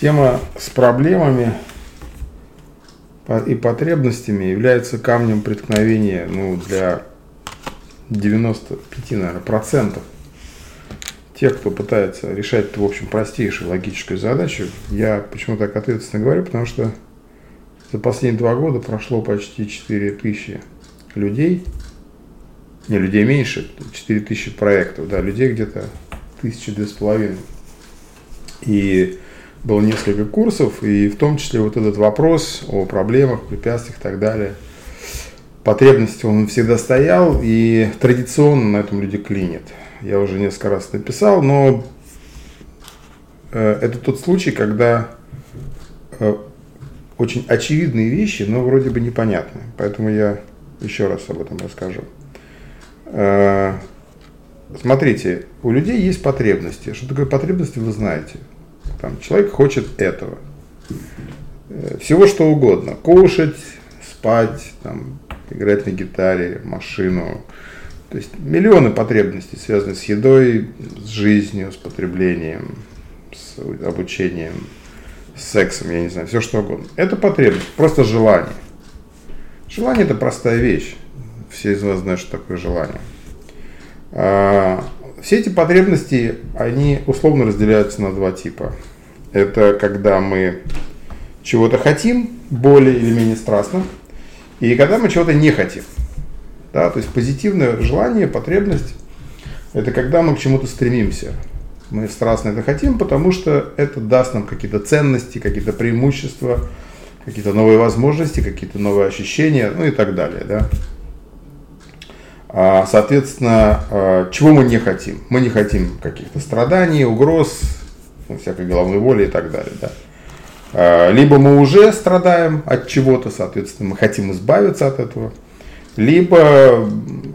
Тема с проблемами и потребностями является камнем преткновения ну, для 95, наверное, процентов тех, кто пытается решать, в общем, простейшую логическую задачу. Я почему так ответственно говорю, потому что за последние два года прошло почти 4 тысячи людей, не, людей меньше, 4 тысячи проектов, да, людей где-то тысячи две с половиной. И было несколько курсов, и в том числе вот этот вопрос о проблемах, препятствиях и так далее. Потребности он всегда стоял, и традиционно на этом люди клинят. Я уже несколько раз написал, но э, это тот случай, когда э, очень очевидные вещи, но вроде бы непонятные. Поэтому я еще раз об этом расскажу. Э, смотрите, у людей есть потребности. Что такое потребности, вы знаете. Там, человек хочет этого. Э, всего что угодно. Кушать, спать, там, играть на гитаре, машину. То есть миллионы потребностей, связанных с едой, с жизнью, с потреблением, с обучением, с сексом, я не знаю, все что угодно. Это потребность, просто желание. Желание это простая вещь. Все из вас знают, что такое желание. А, все эти потребности, они условно разделяются на два типа. Это когда мы чего-то хотим, более или менее страстно, и когда мы чего-то не хотим. Да, то есть позитивное желание, потребность, это когда мы к чему-то стремимся. Мы страстно это хотим, потому что это даст нам какие-то ценности, какие-то преимущества, какие-то новые возможности, какие-то новые ощущения, ну и так далее. Да? А, соответственно, а, чего мы не хотим? Мы не хотим каких-то страданий, угроз, ну, всякой головной боли и так далее. Да? А, либо мы уже страдаем от чего-то, соответственно, мы хотим избавиться от этого, либо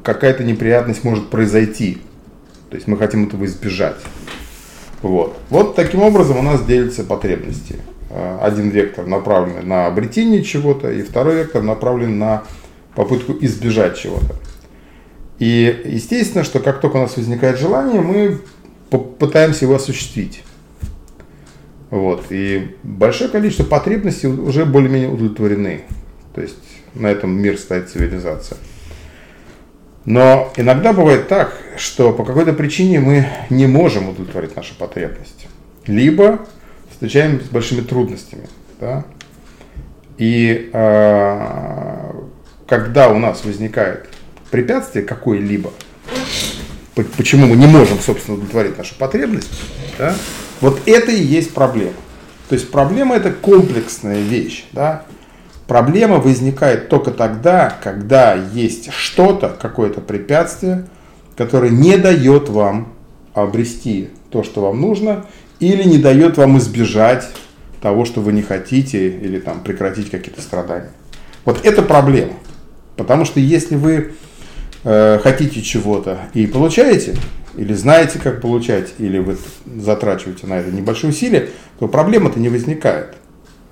какая-то неприятность может произойти, то есть мы хотим этого избежать. Вот. вот таким образом у нас делятся потребности. Один вектор направлен на обретение чего-то, и второй вектор направлен на попытку избежать чего-то. И естественно, что как только у нас возникает желание, мы пытаемся его осуществить. Вот. И большое количество потребностей уже более-менее удовлетворены. То есть на этом мир стоит цивилизация. Но иногда бывает так, что по какой-то причине мы не можем удовлетворить нашу потребность. Либо встречаемся с большими трудностями. Да? И э, когда у нас возникает препятствие какое-либо, почему мы не можем, собственно, удовлетворить нашу потребность, да, вот это и есть проблема. То есть проблема это комплексная вещь. Да? Проблема возникает только тогда, когда есть что-то, какое-то препятствие, которое не дает вам обрести то, что вам нужно, или не дает вам избежать того, что вы не хотите, или там прекратить какие-то страдания. Вот это проблема. Потому что если вы э, хотите чего-то и получаете, или знаете, как получать, или вы затрачиваете на это небольшие усилия, то проблема-то не возникает.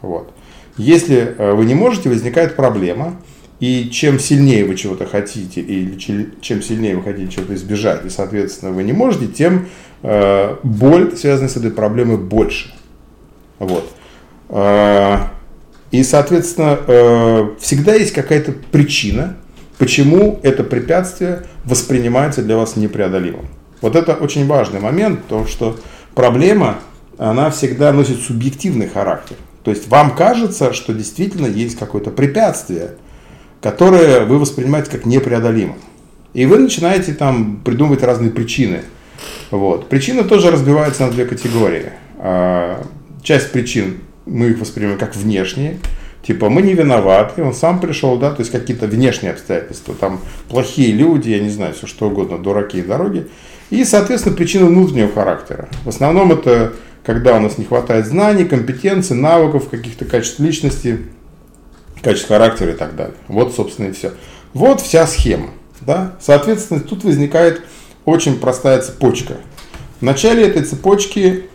Вот. Если э, вы не можете, возникает проблема, и чем сильнее вы чего-то хотите, или чем сильнее вы хотите чего-то избежать, и, соответственно, вы не можете, тем э, боль, связанная с этой проблемой, больше. Вот. Э, и, соответственно, всегда есть какая-то причина, почему это препятствие воспринимается для вас непреодолимым. Вот это очень важный момент, то что проблема, она всегда носит субъективный характер. То есть вам кажется, что действительно есть какое-то препятствие, которое вы воспринимаете как непреодолимое. И вы начинаете там придумывать разные причины. Вот. Причины тоже разбиваются на две категории. А, часть причин мы их воспринимаем как внешние, Типа, мы не виноваты, он сам пришел, да, то есть какие-то внешние обстоятельства, там плохие люди, я не знаю, все что угодно, дураки и дороги. И, соответственно, причины внутреннего характера. В основном это когда у нас не хватает знаний, компетенций, навыков, каких-то качеств личности, качеств характера и так далее. Вот, собственно, и все. Вот вся схема. Да? Соответственно, тут возникает очень простая цепочка. В начале этой цепочки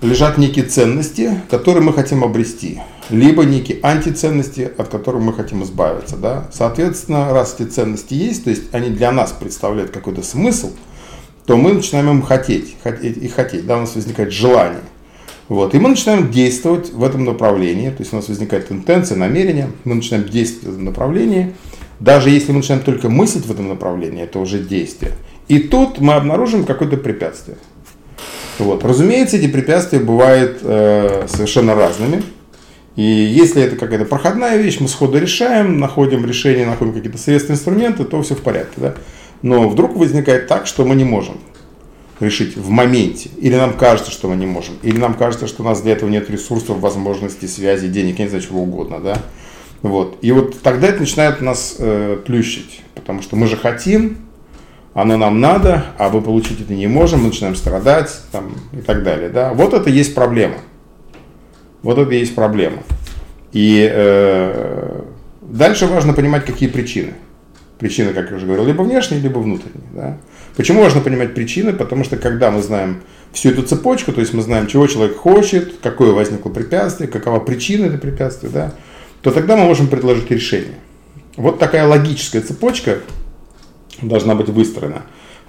лежат некие ценности, которые мы хотим обрести, либо некие антиценности, от которых мы хотим избавиться. Да? Соответственно, раз эти ценности есть, то есть они для нас представляют какой-то смысл, то мы начинаем им хотеть, хотеть и хотеть, да, у нас возникает желание. Вот. И мы начинаем действовать в этом направлении, то есть у нас возникает интенция, намерение, мы начинаем действовать в этом направлении. Даже если мы начинаем только мыслить в этом направлении, это уже действие. И тут мы обнаружим какое-то препятствие. Вот. Разумеется, эти препятствия бывают э, совершенно разными. И если это какая-то проходная вещь, мы сходу решаем, находим решение, находим какие-то средства, инструменты, то все в порядке. Да? Но вдруг возникает так, что мы не можем решить в моменте. Или нам кажется, что мы не можем. Или нам кажется, что у нас для этого нет ресурсов, возможностей, связи, денег, я не знаю, чего угодно. Да? Вот. И вот тогда это начинает нас э, плющить. Потому что мы же хотим, оно нам надо, а вы получить это не можем, мы начинаем страдать там, и так далее. Да? Вот это есть проблема. Вот это есть проблема. И э, дальше важно понимать, какие причины. Причины, как я уже говорил, либо внешние, либо внутренние. Да? Почему важно понимать причины? Потому что когда мы знаем всю эту цепочку, то есть мы знаем, чего человек хочет, какое возникло препятствие, какова причина этого препятствия, да, то тогда мы можем предложить решение. Вот такая логическая цепочка должна быть выстроена.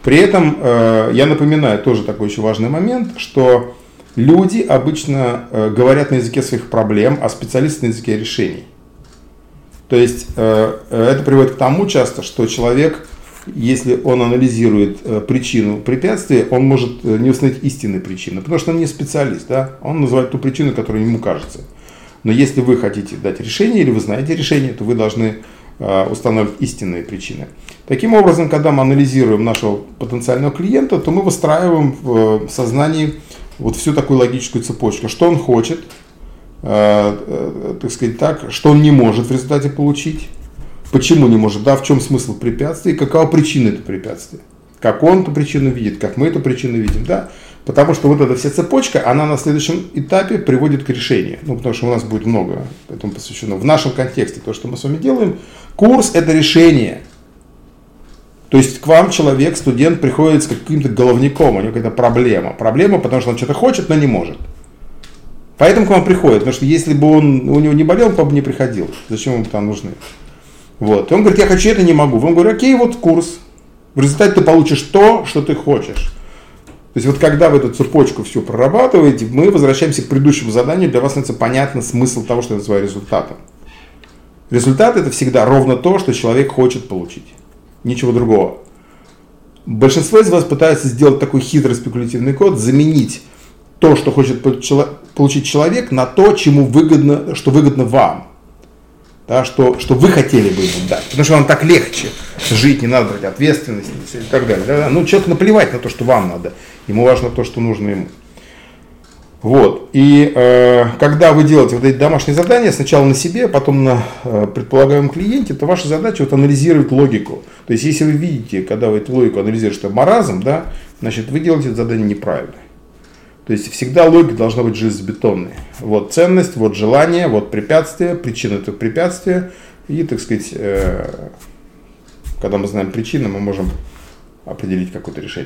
При этом э, я напоминаю тоже такой еще важный момент, что люди обычно э, говорят на языке своих проблем, а специалисты на языке решений. То есть э, это приводит к тому часто, что человек, если он анализирует причину препятствия, он может не установить истинной причины, потому что он не специалист, да? он называет ту причину, которая ему кажется. Но если вы хотите дать решение или вы знаете решение, то вы должны э, устанавливать истинные причины. Таким образом, когда мы анализируем нашего потенциального клиента, то мы выстраиваем в сознании вот всю такую логическую цепочку. Что он хочет, э, э, так сказать так, что он не может в результате получить, почему не может, да, в чем смысл препятствия и какова причина этого препятствия. Как он эту причину видит, как мы эту причину видим, да. Потому что вот эта вся цепочка, она на следующем этапе приводит к решению. Ну, потому что у нас будет много этому посвящено. В нашем контексте, то, что мы с вами делаем, курс – это решение. То есть к вам человек, студент, приходит с каким-то головником, у него какая-то проблема. Проблема, потому что он что-то хочет, но не может. Поэтому к вам приходит, потому что если бы он, у него не болел, он бы не приходил. Зачем ему там нужны? Вот. И он говорит, я хочу это, не могу. Вы ему говорите, окей, вот курс. В результате ты получишь то, что ты хочешь. То есть вот когда вы эту цепочку все прорабатываете, мы возвращаемся к предыдущему заданию, для вас становится понятно смысл того, что я называю результатом. Результат это всегда ровно то, что человек хочет получить ничего другого. Большинство из вас пытаются сделать такой хитрый спекулятивный код, заменить то, что хочет получить человек, на то, чему выгодно, что выгодно вам. Да, что, что вы хотели бы ему дать. Потому что вам так легче жить, не надо брать ответственность и так далее. Да? Ну, человеку наплевать на то, что вам надо. Ему важно то, что нужно ему. Вот. И э, когда вы делаете вот эти домашние задания, сначала на себе, потом на э, предполагаемом клиенте, то ваша задача вот анализировать логику. То есть, если вы видите, когда вы эту логику анализируете, что маразм, да, значит, вы делаете это задание неправильно. То есть, всегда логика должна быть железобетонной. Вот ценность, вот желание, вот препятствие, причина этого препятствия. И, так сказать, э, когда мы знаем причину, мы можем определить какое-то решение.